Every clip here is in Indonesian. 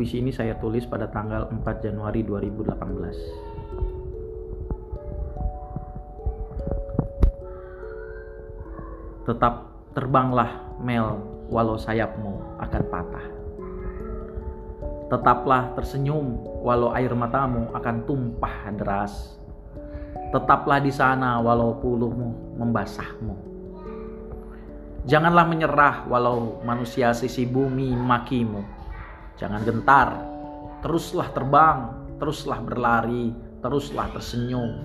Puisi ini saya tulis pada tanggal 4 Januari 2018. Tetap terbanglah Mel walau sayapmu akan patah. Tetaplah tersenyum walau air matamu akan tumpah deras. Tetaplah di sana walau puluhmu membasahmu. Janganlah menyerah walau manusia sisi bumi makimu. Jangan gentar, teruslah terbang, teruslah berlari, teruslah tersenyum.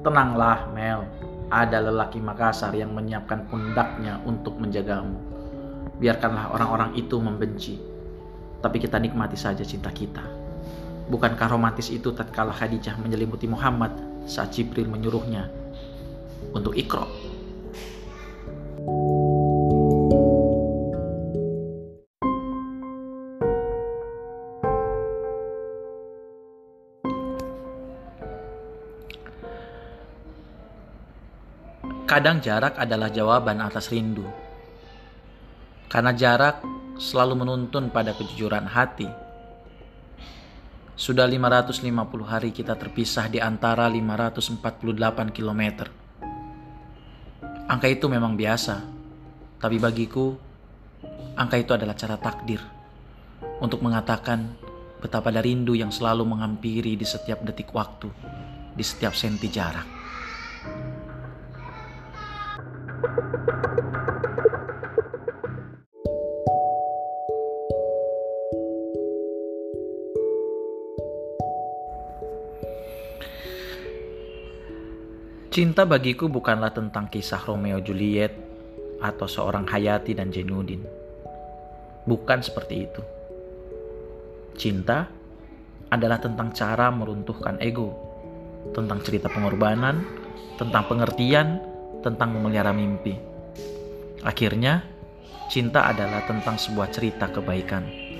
Tenanglah Mel, ada lelaki Makassar yang menyiapkan pundaknya untuk menjagamu. Biarkanlah orang-orang itu membenci, tapi kita nikmati saja cinta kita. Bukankah romantis itu tatkala Khadijah menyelimuti Muhammad saat Jibril menyuruhnya untuk ikro? Kadang jarak adalah jawaban atas rindu. Karena jarak selalu menuntun pada kejujuran hati. Sudah 550 hari kita terpisah di antara 548 km. Angka itu memang biasa, tapi bagiku angka itu adalah cara takdir untuk mengatakan betapa ada rindu yang selalu menghampiri di setiap detik waktu, di setiap senti jarak. Cinta bagiku bukanlah tentang kisah Romeo Juliet atau seorang Hayati dan Jenudin. Bukan seperti itu. Cinta adalah tentang cara meruntuhkan ego, tentang cerita pengorbanan, tentang pengertian, tentang memelihara mimpi. Akhirnya, cinta adalah tentang sebuah cerita kebaikan.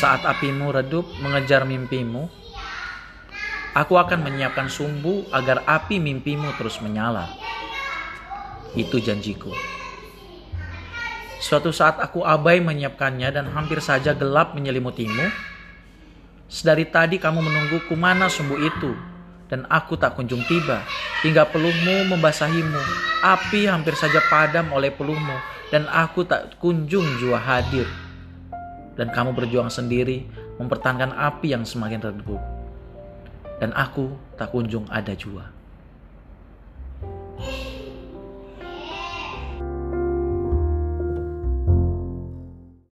Saat apimu redup mengejar mimpimu, Aku akan menyiapkan sumbu agar api mimpimu terus menyala. Itu janjiku. Suatu saat aku abai menyiapkannya dan hampir saja gelap menyelimutimu. Sedari tadi kamu menungguku mana sumbu itu, dan aku tak kunjung tiba, hingga peluhmu membasahimu. Api hampir saja padam oleh peluhmu, dan aku tak kunjung jua hadir. Dan kamu berjuang sendiri, mempertahankan api yang semakin redup dan aku tak kunjung ada jua.